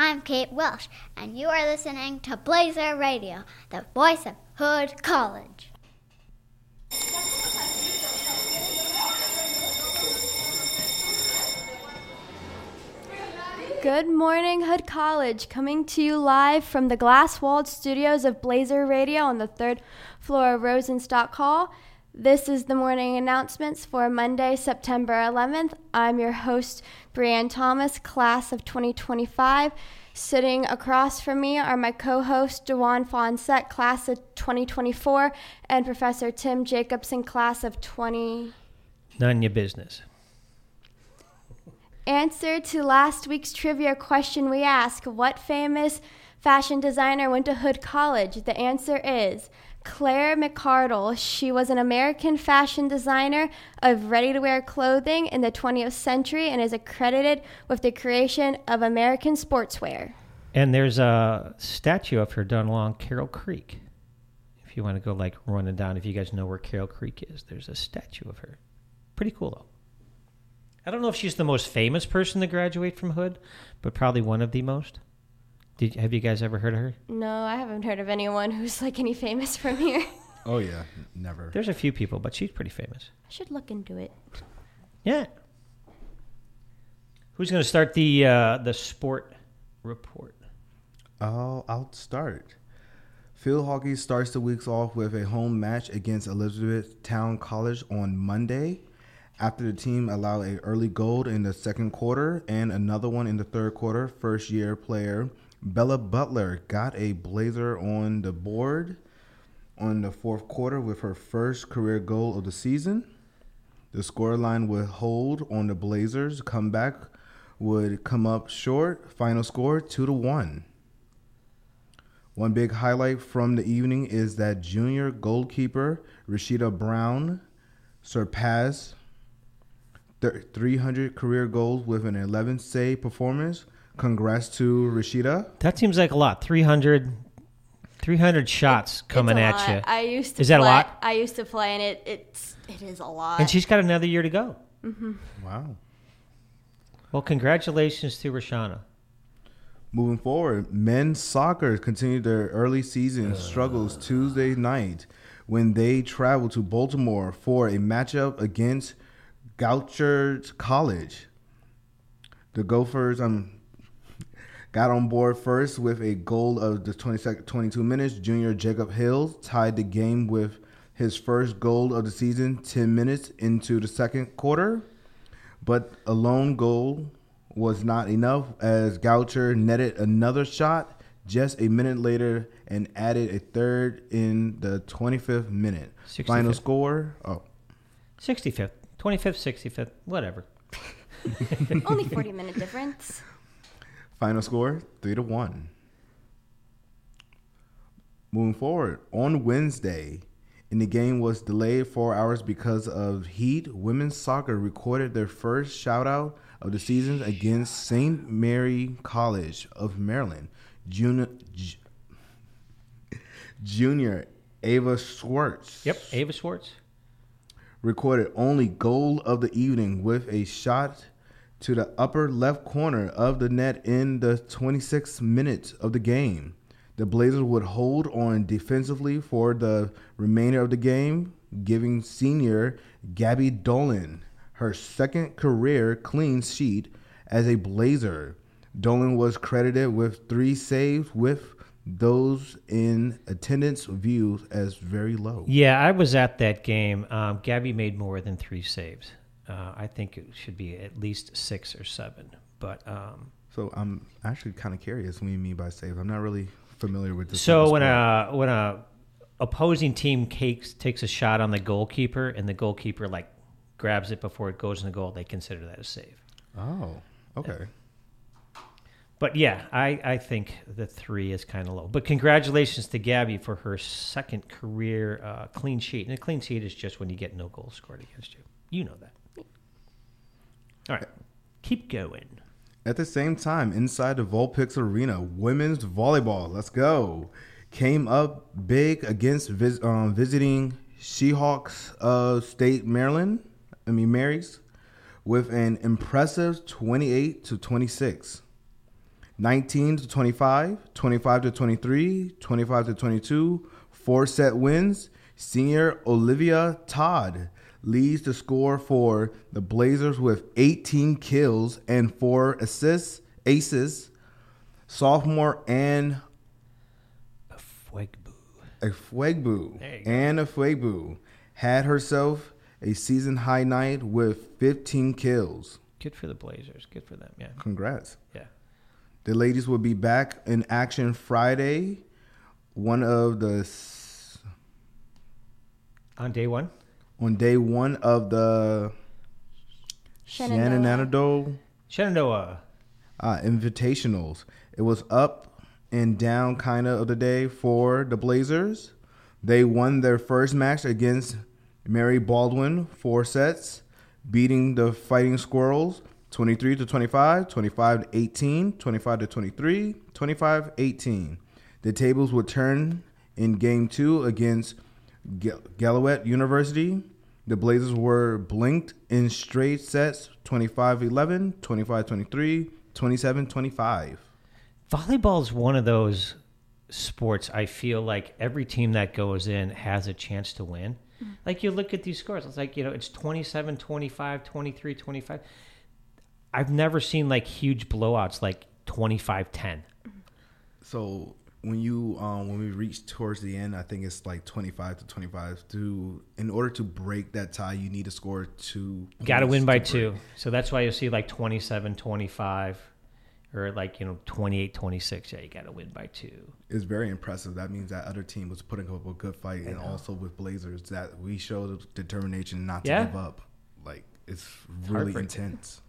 I'm Kate Welsh, and you are listening to Blazer Radio, the voice of Hood College. Good morning, Hood College. Coming to you live from the glass walled studios of Blazer Radio on the third floor of Rosenstock Hall. This is the morning announcements for Monday, September 11th. I'm your host, Breann Thomas, class of 2025. Sitting across from me are my co host, DaJwan Foncette, class of 2024, and Professor Tim Jacobson, class of 20. None your business. Answer to last week's trivia question we asked What famous fashion designer went to Hood College? The answer is Claire McCardell. She was an American fashion designer of ready to wear clothing in the 20th century and is accredited with the creation of American sportswear. And there's a statue of her done along Carroll Creek. If you want to go like running down, if you guys know where Carroll Creek is, there's a statue of her. Pretty cool though. I don't know if she's the most famous person to graduate from Hood, but probably one of the most. Did have you guys ever heard of her? No, I haven't heard of anyone who's like any famous from here. Oh yeah, never. There's a few people, but she's pretty famous. I should look into it. Yeah. Who's going to start the uh, the sport report? I'll I'll start. Field hockey starts the weeks off with a home match against Elizabethtown College on Monday. After the team allowed a early goal in the second quarter and another one in the third quarter, first year player Bella Butler got a blazer on the board on the fourth quarter with her first career goal of the season. The scoreline would hold on the Blazers. Comeback would come up short. Final score two to one. One big highlight from the evening is that junior goalkeeper Rashida Brown surpassed 300 career goals with an 11 save performance. Congrats to Rashida. That seems like a lot. 300, 300 shots coming at lot. you. I used to Is that a lot? I used to play and it it's it is a lot. and she's got another year to go. Mm-hmm. Wow. Well, congratulations to Rashana. Moving forward, men's soccer continued their early season struggles Tuesday night when they traveled to Baltimore for a matchup against Gouchers College. The Gophers um, got on board first with a goal of the 22nd, 22 minutes. Junior Jacob Hills tied the game with his first goal of the season 10 minutes into the second quarter. But a lone goal was not enough as Goucher netted another shot just a minute later and added a third in the 25th minute. 65th. Final score, oh, 65th, 25th, 65th, whatever. Only 40 minute difference. Final score three to one. Moving forward, on Wednesday, and the game was delayed four hours because of heat. Women's soccer recorded their first shout out of the season against St. Mary College of Maryland. Junior, junior Ava Schwartz Yep, Ava Schwartz. recorded only goal of the evening with a shot to the upper left corner of the net in the 26th minute of the game. The Blazers would hold on defensively for the remainder of the game, giving senior Gabby Dolan her second career clean sheet as a Blazer. Dolan was credited with three saves, with those in attendance viewed as very low. Yeah, I was at that game. Um, Gabby made more than three saves. Uh, I think it should be at least six or seven. But um, So I'm actually kind of curious what you mean by save. I'm not really familiar with this. so when a when a opposing team takes takes a shot on the goalkeeper and the goalkeeper like grabs it before it goes in the goal, they consider that a save. oh, okay, But yeah, I, I think the three is kind of low. But congratulations to Gabby for her second career uh, clean sheet. And a clean sheet is just when you get no goals scored against you. You know that. All right, keep going. At the same time, inside the Volpix Arena, women's volleyball, let's go, came up big against vis- um, visiting Seahawks of State Maryland. I mean Marys, with an impressive 28 to 26. 19 to 25, 25 to 23, 25 to 22, four set wins. Senior Olivia Todd leads the score for the Blazers with 18 kills and four assists, aces. Sophomore Ann Fuegbu. Afuegbu. There you go. Ann Afuegbu had herself a season high night with 15 kills. Good for the Blazers. Good for them. Yeah. Congrats. Yeah. The ladies will be back in action Friday. One of the s- On day one, on day one of the Shenandoah Shenandoah. uh, Invitationals. It was up and down kind of of the day for the Blazers. They won their first match against Mary Baldwin, four sets, beating the Fighting Squirrels 23 to 25, 25 to 18, 25 to 23, 25 18. The tables would turn in game two against Gal- Gallaudet University. The Blazers were blinked in straight sets 25 11, 25 23, 27 25. Volleyball is one of those sports I feel like every team that goes in has a chance to win. Mm-hmm. Like you look at these scores, it's like, you know, it's 27, 25, 23, 25. I've never seen like huge blowouts like 25 10. Mm-hmm. So when you um, when we reach towards the end, I think it's like 25 to 25. To in order to break that tie, you need to score two. Got to win by to two. So that's why you'll see like 27 25 or like, you know, 28 26. Yeah, you got to win by two. It's very impressive. That means that other team was putting up a good fight, and also with Blazers, that we showed determination not to Yeah. give up. Like it's really intense.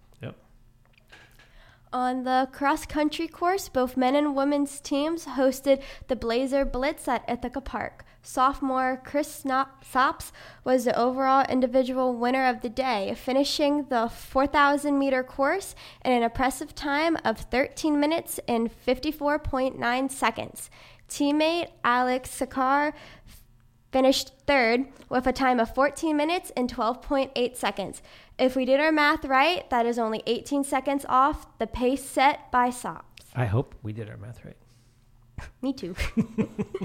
On the cross country course, both men and women's teams hosted the Blazer Blitz at Ithaca Park. Sophomore Chris Sops was the overall individual winner of the day, finishing the 4,000 meter course in an impressive time of 13 minutes and 54.9 seconds. Teammate Alex Sakar finished third with a time of 14 minutes and 12.8 seconds. If we did our math right, that is only 18 seconds off the pace set by Sops. I hope we did our math right. Me too.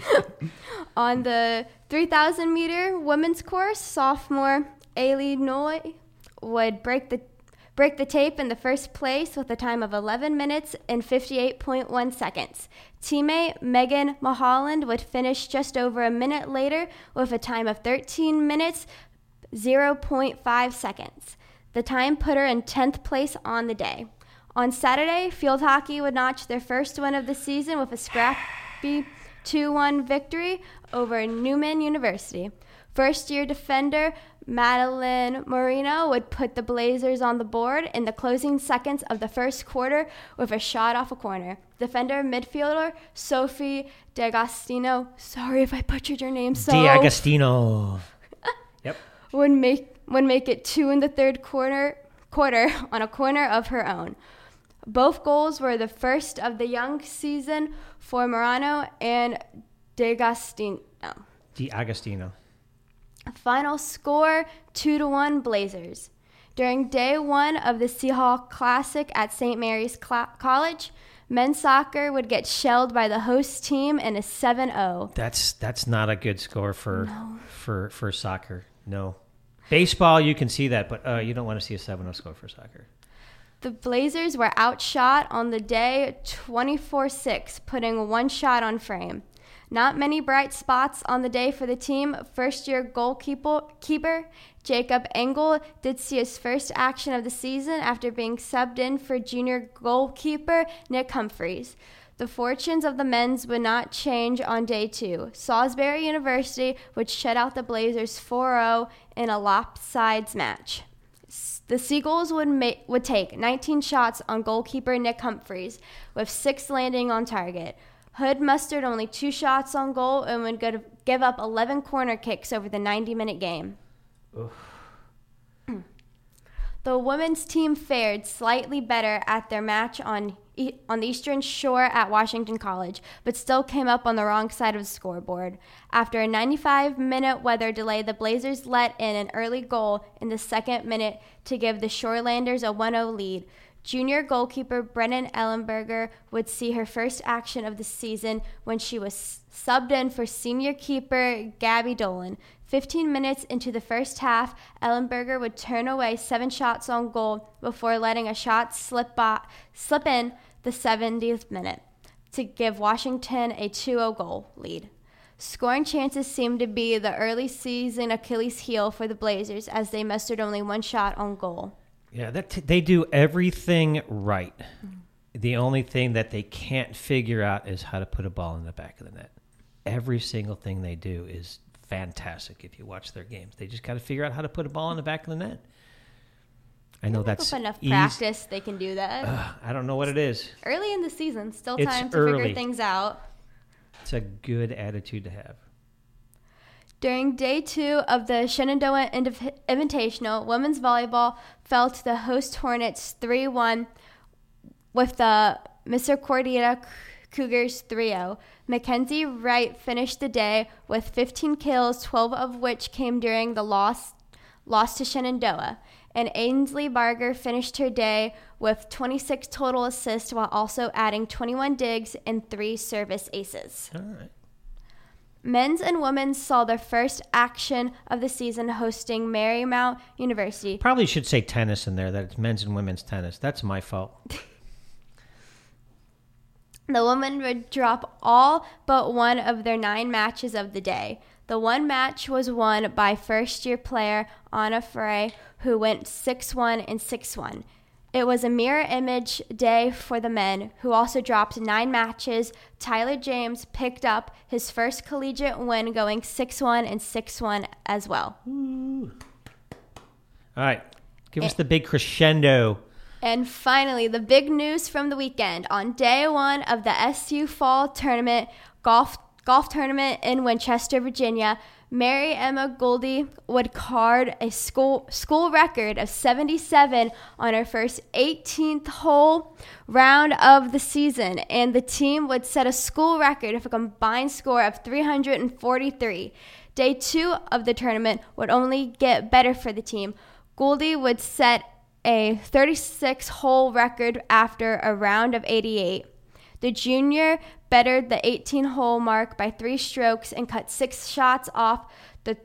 On the 3,000 meter women's course, sophomore Ailey Noy would break the break the tape in the first place with a time of 11 minutes and 58.1 seconds. Teammate Megan Maholland would finish just over a minute later with a time of 13 minutes 0.5 seconds. The time put her in 10th place on the day. On Saturday, field hockey would notch their first win of the season with a scrappy 2 1 victory over Newman University. First year defender Madeline Marino would put the Blazers on the board in the closing seconds of the first quarter with a shot off a corner. Defender midfielder Sophie D'Agostino, sorry if I butchered your name, so D'Agostino. yep. would make would make it two in the third quarter quarter on a corner of her own. Both goals were the first of the young season for Morano and D'Agostino. D'Agostino. Final score two to one Blazers. During day one of the Seahawk Classic at St. Mary's Cla- College, men's soccer would get shelled by the host team in a 7 0. That's that's not a good score for for for soccer. No. Baseball, you can see that, but uh, you don't want to see a 7-0 score for soccer. The Blazers were outshot on the day 24 6, putting one shot on frame. Not many bright spots on the day for the team. First year goalkeeper Jacob Engel did see his first action of the season after being subbed in for junior goalkeeper Nick Humphreys. The fortunes of the men's would not change on day two. Salisbury University would shut out the Blazers 4 0 in a lopsides match. The Seagulls would ma- would take 19 shots on goalkeeper Nick Humphreys, with six landing on target. Hood mustered only two shots on goal and would go- give up 11 corner kicks over the 90-minute game. The women's team fared slightly better at their match on e- on the Eastern Shore at Washington College, but still came up on the wrong side of the scoreboard. After a 95-minute weather delay, the Blazers let in an early goal in the second minute to give the Shorelanders a 1-0 lead. Junior goalkeeper Brennan Ellenberger would see her first action of the season when she was subbed in for senior keeper Gabby Dolan. 15 minutes into the first half, Ellenberger would turn away seven shots on goal before letting a shot slip, by, slip in the 70th minute to give Washington a 2 0 goal lead. Scoring chances seemed to be the early season Achilles heel for the Blazers as they mustered only one shot on goal. Yeah, that t- they do everything right. The only thing that they can't figure out is how to put a ball in the back of the net. Every single thing they do is fantastic if you watch their games. They just got to figure out how to put a ball in the back of the net. I know that's enough easy- practice, they can do that. Ugh, I don't know what it is. Early in the season, still It's time to early. figure things out. It's a good attitude to have. During day two of the Shenandoah Inv- Invitational, women's volleyball fell to the host Hornets 3 1 with the Misericordia Cougars 3 0. Mackenzie Wright finished the day with 15 kills, 12 of which came during the loss, loss to Shenandoah. And Ainsley Barger finished her day with 26 total assists while also adding 21 digs and three service aces. All right. Men's and women's saw their first action of the season hosting Marymount University. Probably should say tennis in there. That it's men's and women's tennis. That's my fault. The women would drop all but one of their nine matches of the day. The one match was won by first year player Anna Frey, who went 6 1 and 6 1. It was a mirror image day for the men, who also dropped nine matches. Tyler James picked up his first collegiate win, going 6 1 and 6 1 as well. All right. Give us the big crescendo. And finally, the big news from the weekend. On day one of the SU Fall Tournament golf golf tournament in Winchester, Virginia, Mary Emma Goldie would card a school school record of 77 on her first 18th hole round of the season, and the team would set a school record of a combined score of 343. Day two of the tournament would only get better for the team. Goldie would set a 36 hole record after a round of 88. The junior bettered the 18 hole mark by three strokes and cut six shots off the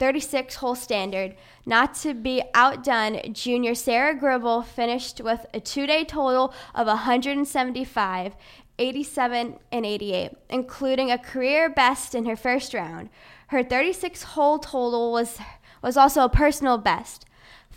36 hole standard. Not to be outdone, junior Sarah Gribble finished with a two day total of 175. 87 and 88, including a career best in her first round. Her 36 hole total was was also a personal best.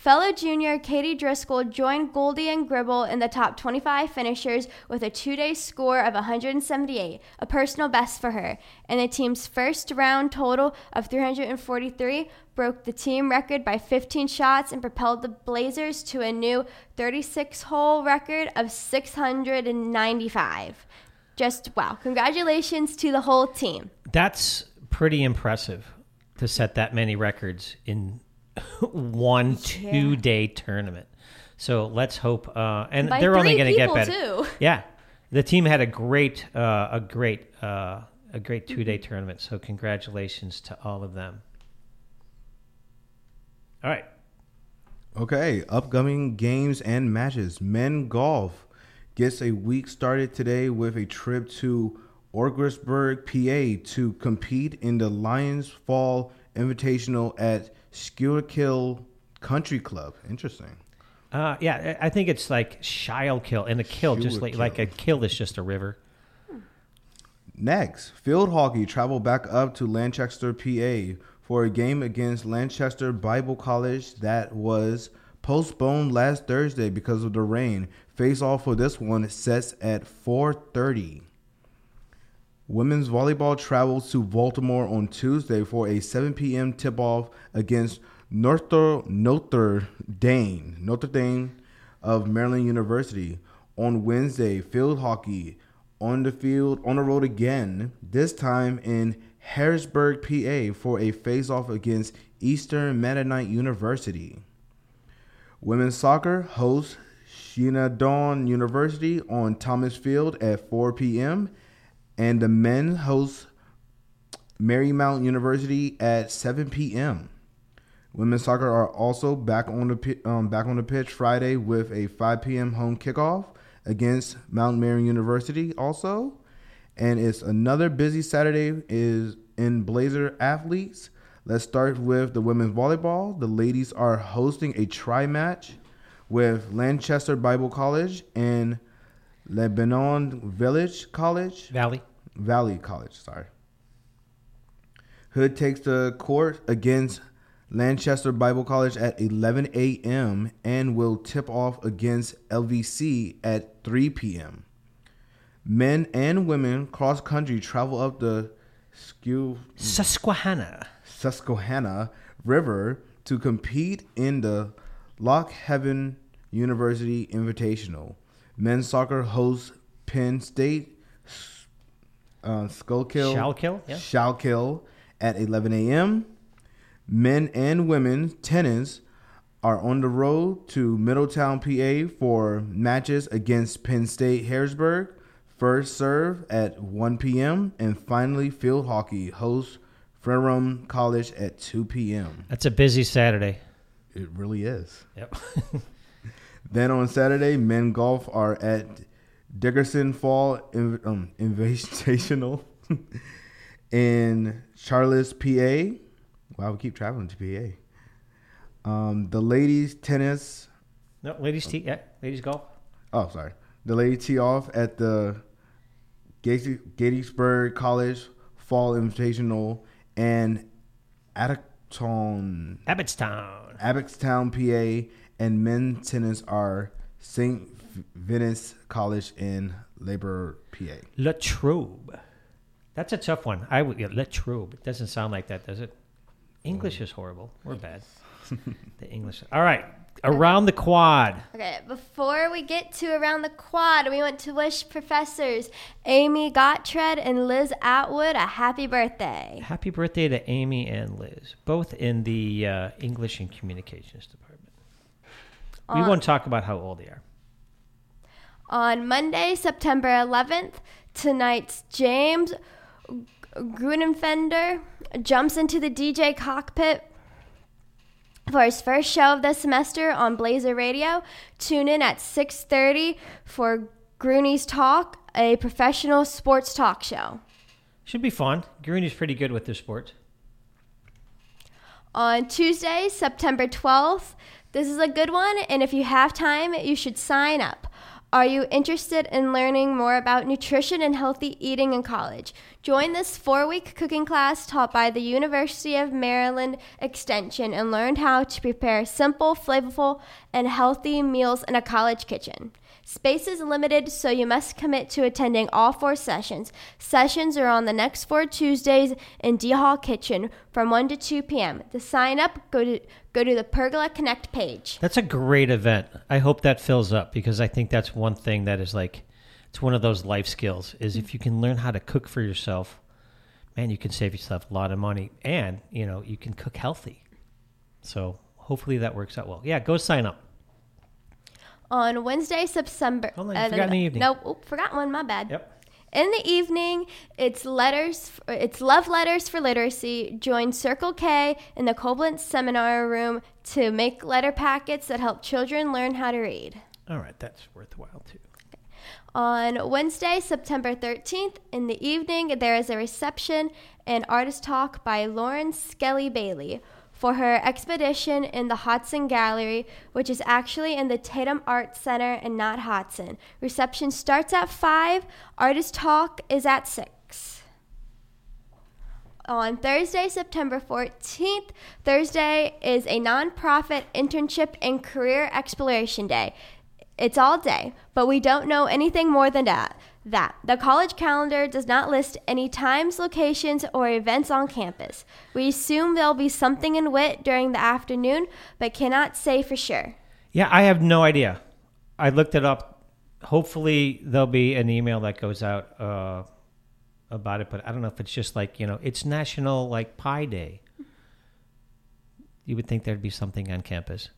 Fellow junior Katie Driscoll joined Goldie and Gribble in the top 25 finishers with a two day score of 178, a personal best for her. And the team's first round total of 343 broke the team record by 15 shots and propelled the Blazers to a new 36 hole record of 695. Just wow. Congratulations to the whole team. That's pretty impressive to set that many records in one two day tournament. So let's hope, uh, and By they're only going to get better. too. Yeah, the team had a great, uh, a great, uh, a great two day tournament. So congratulations to all of them. All right, Okay, upcoming games and matches. Men golf gets a week started today with a trip to Orwigsburg, PA to compete in the Lions Fall Invitational at Schuylkill Country Club. Interesting. uh, yeah, I think it's like Shile and the kill, just like like a kill is just a river. Next, field hockey traveled back up to Lancaster, PA for a game against Lancaster Bible College that was postponed last Thursday because of the rain. Face off for this one sets at 4:30. Women's volleyball travels to Baltimore on Tuesday for a 7 p.m. tip-off against Notre Notre Dame, Notre Dame of Maryland University. On Wednesday, field hockey on the field on the road again, this time in Harrisburg, PA for a face-off against Eastern Mennonite University. Women's soccer hosts Shenandoah University on Thomas Field at 4 p.m. and the men host Marymount University at 7 p.m. Women's soccer are also back on the um, back on the pitch Friday with a 5 p.m. home kickoff against Mount Mary University. Also, and it's another busy Saturday is in Blazer athletes. Let's start with the women's volleyball. The ladies are hosting a tri match with Lancaster Bible College and Lebanon Village College. Valley. Valley College, sorry. Hood takes the court against Lancaster Bible College at 11 a.m. and will tip off against LVC at 3 p.m. Men and women cross country travel up the Skew Susquehanna. Susquehanna River to compete in the Lock Haven University Invitational. Men's soccer hosts Penn State, uh, Skullkill, Shalkill, yeah. Shalkill at 11 a.m. Men and women tennis are on the road to Middletown, PA for matches against Penn State Harrisburg. First serve at 1 p.m. and finally field hockey hosts Ferrum College at 2 p.m. That's a busy Saturday. It really is. Yep. Then on Saturday, men golf are at Dickerson Fall um, Invitational in Charlotte, PA. Wow, we keep traveling to PA. Um, the ladies tennis. no, ladies tea. Yeah, ladies golf. Oh, sorry. The ladies tee off at the Gates- Gettysburg College Fall Invitational and Atherton Abbottstown. Abbottstown, PA, and men's tennis are St. Venice College in Labor, PA. Latrobe. That's a tough one. I would yeah, Latrobe. It doesn't sound like that, does it? English is horrible. We're bad. the English. All right. Around the quad. Okay, before we get to around the quad, we want to wish professors Amy Gottfried and Liz Atwood a happy birthday. Happy birthday to Amy and Liz, both in the uh, English and Communications department. We Uh, won't talk about how old they are. On Monday, September 11th, tonight's James Grunenfender jumps into the DJ cockpit for his first show of the semester on Blazer Radio. Tune in at 6:30 for Grooney's Talk, a professional sports talk show. Should be fun. Greeni's pretty good with their sport. On Tuesday, September 12th, this is a good one, and if you have time, you should sign up. Are you interested in learning more about nutrition and healthy eating in college? Join this four week cooking class taught by the University of Maryland Extension and learn how to prepare simple, flavorful, and healthy meals in a college kitchen. Space is limited, so you must commit to attending all four sessions. Sessions are on the next four Tuesdays in D Hall Kitchen from 1 to 2 p.m. To sign up, go to go to the Pergola Connect page. That's a great event. I hope that fills up because I think that's one thing that is like it's one of those life skills is if you can learn how to cook for yourself, man, you can save yourself a lot of money and, you know, you can cook healthy. So, hopefully that works out well. Yeah, go sign up. On Wednesday, September. Hold on, you forgot in the evening. Nope, oop, forgot one. My bad. Yep. In the evening, it's letters. It's love letters for literacy. Join Circle K in the Coblentz seminar room to make letter packets that help children learn how to read. All right, that's worthwhile too. On Wednesday, September 13th, in the evening, there is a reception and artist talk by Lauren Skelly Bailey for her expedition in the Hodson Gallery, which is actually in the Tatem Art Center and not Hodson. Reception starts at 5, artist talk is at 6. On Thursday, September 14th, Thursday is a nonprofit internship and career exploration day. It's all day, but we don't know anything more than that. That the college calendar does not list any times, locations, or events on campus. We assume there'll be something in WIT during the afternoon, but cannot say for sure. Yeah, I have no idea. I looked it up. Hopefully, there'll be an email that goes out uh, about it, but I don't know if it's just like you know, it's National like Pie Day. You would think there'd be something on campus.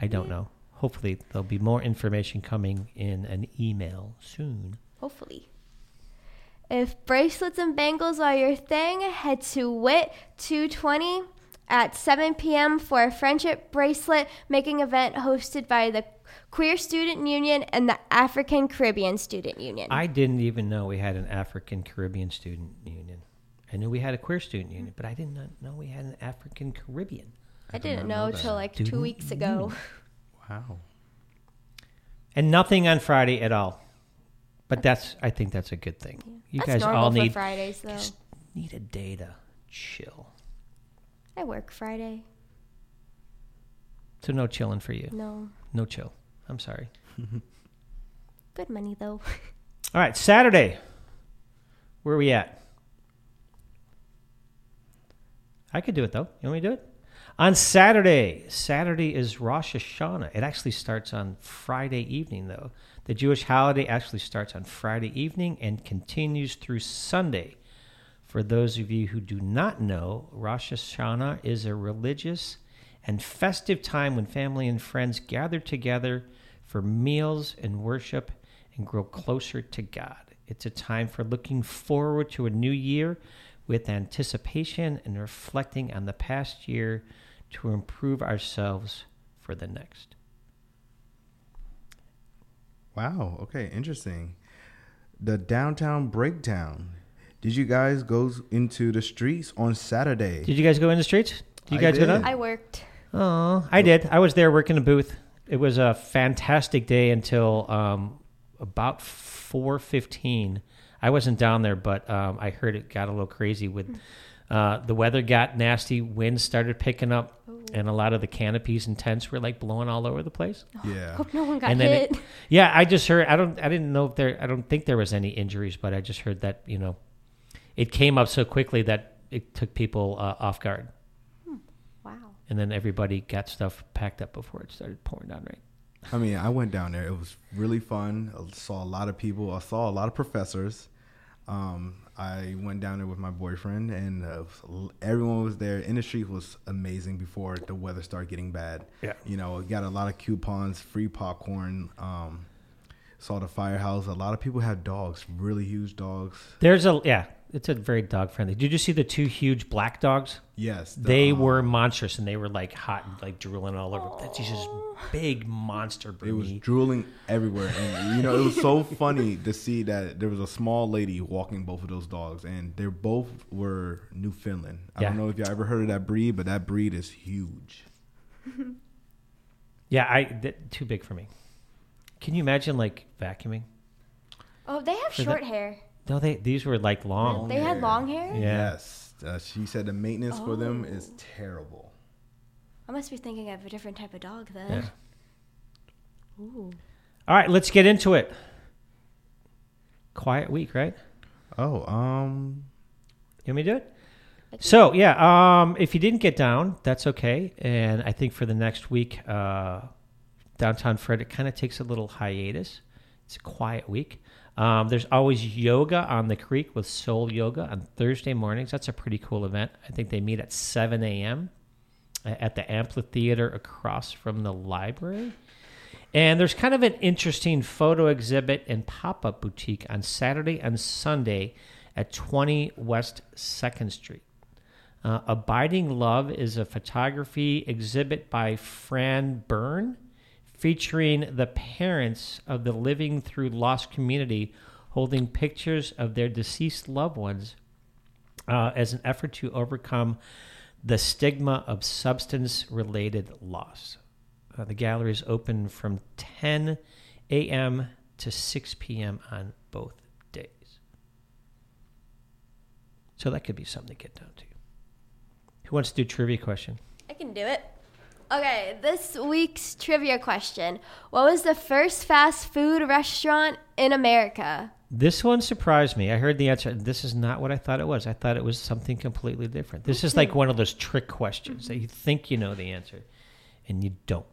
I don't know. Hopefully, there'll be more information coming in an email soon. Hopefully. If bracelets and bangles are your thing, head to WIT 220 at 7 p.m. for a friendship bracelet making event hosted by the Queer Student Union and the African Caribbean Student Union. I didn't even know we had an African Caribbean student union. I knew we had a queer student union, but I did not know we had an African Caribbean. I did didn't know know that. till like two weeks ago. Mm. Wow. And nothing on Friday at all. But that's I think that's a good thing. You That's guys all for need Fridays though. just need a day to chill. I work Friday. So no chilling for you. No, No chill. I'm sorry. good money though. All right, Saturday. Where are we at? I could do it though. You want me to do it? On Saturday. Saturday is Rosh Hashanah. It actually starts on Friday evening though. The Jewish holiday actually starts on Friday evening and continues through Sunday. For those of you who do not know, Rosh Hashanah is a religious and festive time when family and friends gather together for meals and worship and grow closer to God. It's a time for looking forward to a new year with anticipation and reflecting on the past year to improve ourselves for the next. Wow. Okay. Interesting. The downtown breakdown. Did you guys go into the streets on Saturday? Did you guys go in the streets? Did you I guys go did. down? I worked. Oh, I did. I was there working a booth. It was a fantastic day until um, about four fifteen. I wasn't down there, but um, I heard it got a little crazy with uh, the weather got nasty. Winds started picking up, and a lot of the canopies and tents were like blowing all over the place. yeah. Hope no one got and then hit. it, yeah, I just heard. I don't. I didn't know if there. I don't think there was any injuries, but I just heard that you know, it came up so quickly that it took people uh, off guard, wow. and then everybody got stuff packed up before it started pouring down. Right. I mean, I went down there. It was really fun. I saw a lot of people. I saw a lot of professors. Um, I went down there with my boyfriend, and uh, everyone was there. Industry was amazing before the weather started getting bad. Yeah. you know, got a lot of coupons, free popcorn. Um, saw the firehouse. A lot of people had dogs, really huge dogs. There's a yeah. It's a very dog friendly. Did you see the two huge black dogs? Yes, the, They um, were monstrous, and they were like hot, and like drooling all over. That's just this big monster It was drooling everywhere, and you know it was so funny to see that there was a small lady walking both of those dogs, and they both were Newfoundland. I don't know if you ever heard of that breed, but that breed is huge. Yeah, I that, too big for me. Can you imagine like vacuuming? Oh, they have short the- hair. No, they these were like long. They had long hair. Yeah. Yes, uh, she said the maintenance for them Oh. is terrible. I must be thinking of a different type of dog then. Yeah. Ooh. All right, let's get into it. Quiet week, right? Oh, um, You want me to do it? So yeah, um, if you didn't get down, that's okay. And I think for the next week, uh, downtown Frederick kind of takes a little hiatus. It's a quiet week. Um, there's always yoga on the creek with Soul Yoga on Thursday mornings. That's a pretty cool event. I think they meet at 7 a.m. at the amphitheater across from the library. And there's kind of an interesting photo exhibit and pop up boutique on Saturday and Sunday at 20 West 2nd Street. Uh, Abiding Love is a photography exhibit by Fran Byrne featuring the parents of the Living Through Loss community holding pictures of their deceased loved ones uh, as an effort to overcome the stigma of substance related loss. Uh, the gallery is open from 10 a.m. to 6 p.m. on both days. So that could be something to get down to. Who wants to do trivia question? I can do it. Okay, this week's trivia question. What was the first fast food restaurant in America? This one surprised me. I heard the answer. This is not what I thought it was. I thought it was something completely different. This is like one of those trick questions that you think you know the answer and you don't.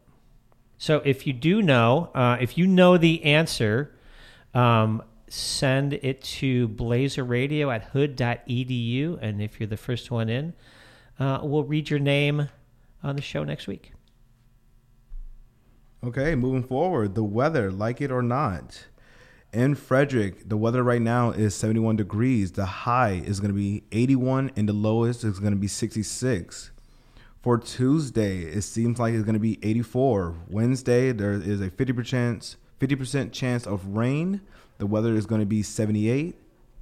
So if you do know, uh, if you know the answer, um, send it to blazerradio at hood.edu. And if you're the first one in, uh, we'll read your name on the show next week. Okay, moving forward, the weather, like it or not. In Frederick, the weather right now is 71 degrees. The high is going to be 81 and the lowest is going to be 66. For Tuesday, it seems like it's going to be 84. Wednesday, there is a 50% chance, 50% chance of rain. The weather is going to be 78.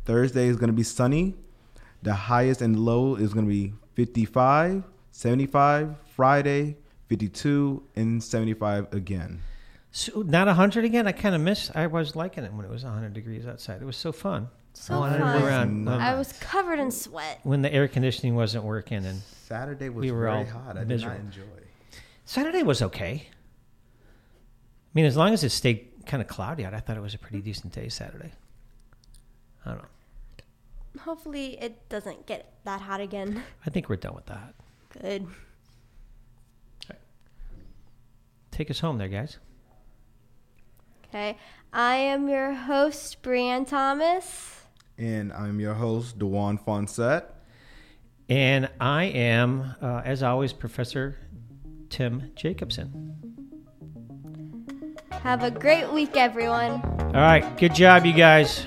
Thursday is going to be sunny. The highest and low is going to be 55, 75. Friday, 52, and 75 again. So not 100 again? I kind of miss. I was liking it when it was 100 degrees outside. It was so fun. So I wanted to fun. around um, I was covered in sweat. when the air conditioning wasn't working. And Saturday was We were very all hot. I did not enjoy. Saturday was okay. I mean, as long as it stayed kind of cloudy out, I thought it was a pretty decent day Saturday. I don't know. Hopefully, it doesn't get that hot again. I think we're done with that. Good. Take us home there, guys. Okay. I am your host, Breann Thomas. And I'm your host, DaJwan Foncette. And I am, uh, as always, Professor Tim Jacobson. Have a great week, everyone. All right. Good job, you guys.